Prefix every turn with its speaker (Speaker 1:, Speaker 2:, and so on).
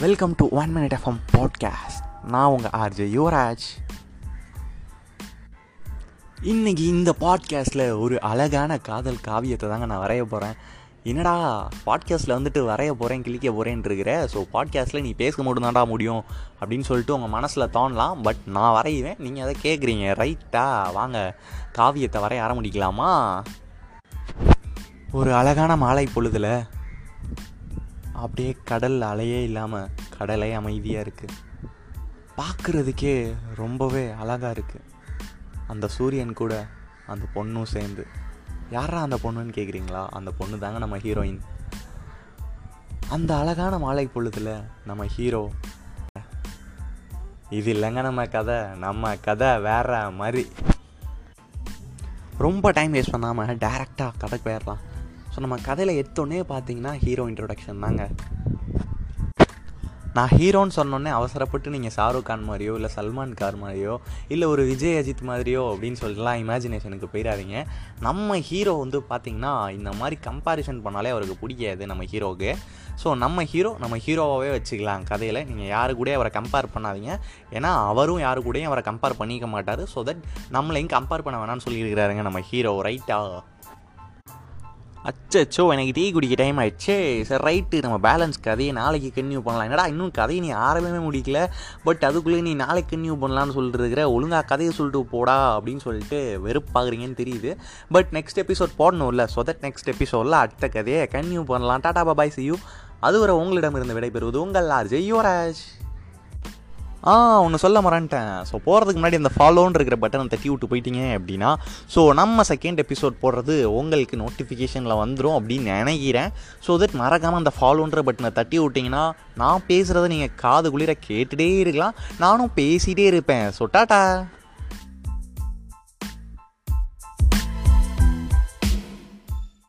Speaker 1: Welcome to one minute FM podcast நான் உங்கள் RJ Yuvraj. இன்னைக்கு இந்த பாட்காஸ்ட்டில் ஒரு அழகான காதல் காவியத்தை தாங்க நான் வரைய போகிறேன் என்னடா பாட்காஸ்ட்டில் வந்துட்டு வரைய போகிறேன் கிளிக்க போகிறேன் இருக்கிற ஸோ பாட்காஸ்ட்டில் நீ பேச மட்டும்தான்டா முடியும் அப்படின்னு சொல்லிட்டு உங்கள் மனசில் தோணலாம். பட் நான் வரைவேன் நீங்கள் அதை கேட்குறீங்க ரைட்டா வாங்க காவியத்தை வரைய ஆரம்பிக்கலாமா? ஒரு அழகான மாலை பொழுதில் அப்படியே கடல் அலையே இல்லாமல் கடலே அமைதியாக இருக்குது பார்க்குறதுக்கே ரொம்பவே அழகாக இருக்குது அந்த சூரியன் கூட அந்த பொண்ணும் சேர்ந்து. யாரா அந்த பொண்ணுன்னு கேட்குறீங்களா அந்த பொண்ணு தாங்க நம்ம ஹீரோயின் அந்த அழகான மாலை பொழுதில் நம்ம ஹீரோ இது இல்லைங்க நம்ம கதை. நம்ம கதை வேற மாதிரி. ரொம்ப டைம் வேஸ்ட் பண்ணாமல் டேரெக்டாக கதைக்கு போயிடலாம். ஸோ நம்ம கதையில் எடுத்தோடனே பார்த்தீங்கன்னா ஹீரோ இன்ட்ரொடக்ஷன் தாங்க. நான் ஹீரோன்னு சொன்னோன்னே அவசரப்பட்டு நீங்கள் ஷாருக் கான் மாதிரியோ இல்லை சல்மான் கான் மாதிரியோ இல்லை ஒரு விஜய் அஜித் மாதிரியோ அப்படின்னு சொல்லிட்டுலாம் இமேஜினேஷனுக்கு போயிடாதீங்க நம்ம ஹீரோ வந்து பார்த்திங்கன்னா இந்த மாதிரி கம்பாரிசன் பண்ணாலே அவருக்கு பிடிக்காது நம்ம ஹீரோவுக்கு ஸோ நம்ம ஹீரோ நம்ம ஹீரோவாகவே வச்சுக்கலாம். கதையில் நீங்கள் யாரு கூட அவரை கம்பேர் பண்ணாதீங்க. ஏன்னா அவரும் யாரு கூடயும் அவரை கம்பேர் பண்ணிக்க மாட்டார். ஸோ தட் நம்மளையும் கம்பேர் பண்ண வேணாம்னு சொல்லியிருக்கிறாருங்க நம்ம ஹீரோ ரைட்டாக அச்சோ எனக்கு டீ குடிக்க டைம் ஆயிடுச்சு. சரி ரைட்டு நம்ம பேலன்ஸ் கதையை நாளைக்கு கன்டினியூ பண்ணலாம். என்னடா இன்னும் கதையை நீ ஆரம்பமே முடிக்கல பட் அதுக்குள்ளே நீ நாளைக்கு கன்யூ பண்ணலான்னு சொல்லிட்டு இருக்கிற ஒழுங்காக கதையை சொல்லிட்டு போடா அப்படின்னு சொல்லிட்டு வெறுப்பாகிறீங்கன்னு தெரியுது. பட் நெக்ஸ்ட் எபிசோட் போடணும்ல. ஸோ தட் நெக்ஸ்ட் எபிசோடில் அடுத்த கதையை கன்யூ பண்ணலாம். டாடா பாபாய் செய்யும் அதுவரை உங்களிடமிருந்து விடைபெறுவது உங்கள் ஆர்ஜே யுவராஜ் ஆ ஒன்று சொல்ல மறந்துட்டேன். ஸோ போகிறதுக்கு முன்னாடி அந்த ஃபாலோன்னு இருக்கிற பட்டனை தட்டி விட்டு போயிட்டீங்க அப்படின்னா ஸோ நம்ம செகண்ட் எபிசோட் போடுறது உங்களுக்கு நோட்டிஃபிகேஷனில் வந்துடும் அப்படின்னு நினைக்கிறேன். ஸோ தட் மறக்காமல் அந்த ஃபாலோன்ற பட்டனை தட்டி விட்டிங்கன்னா நான் பேசுகிறத நீங்கள் காது குளிர கேட்டுகிட்டே இருக்கலாம். நானும் பேசிகிட்டே இருப்பேன். So tata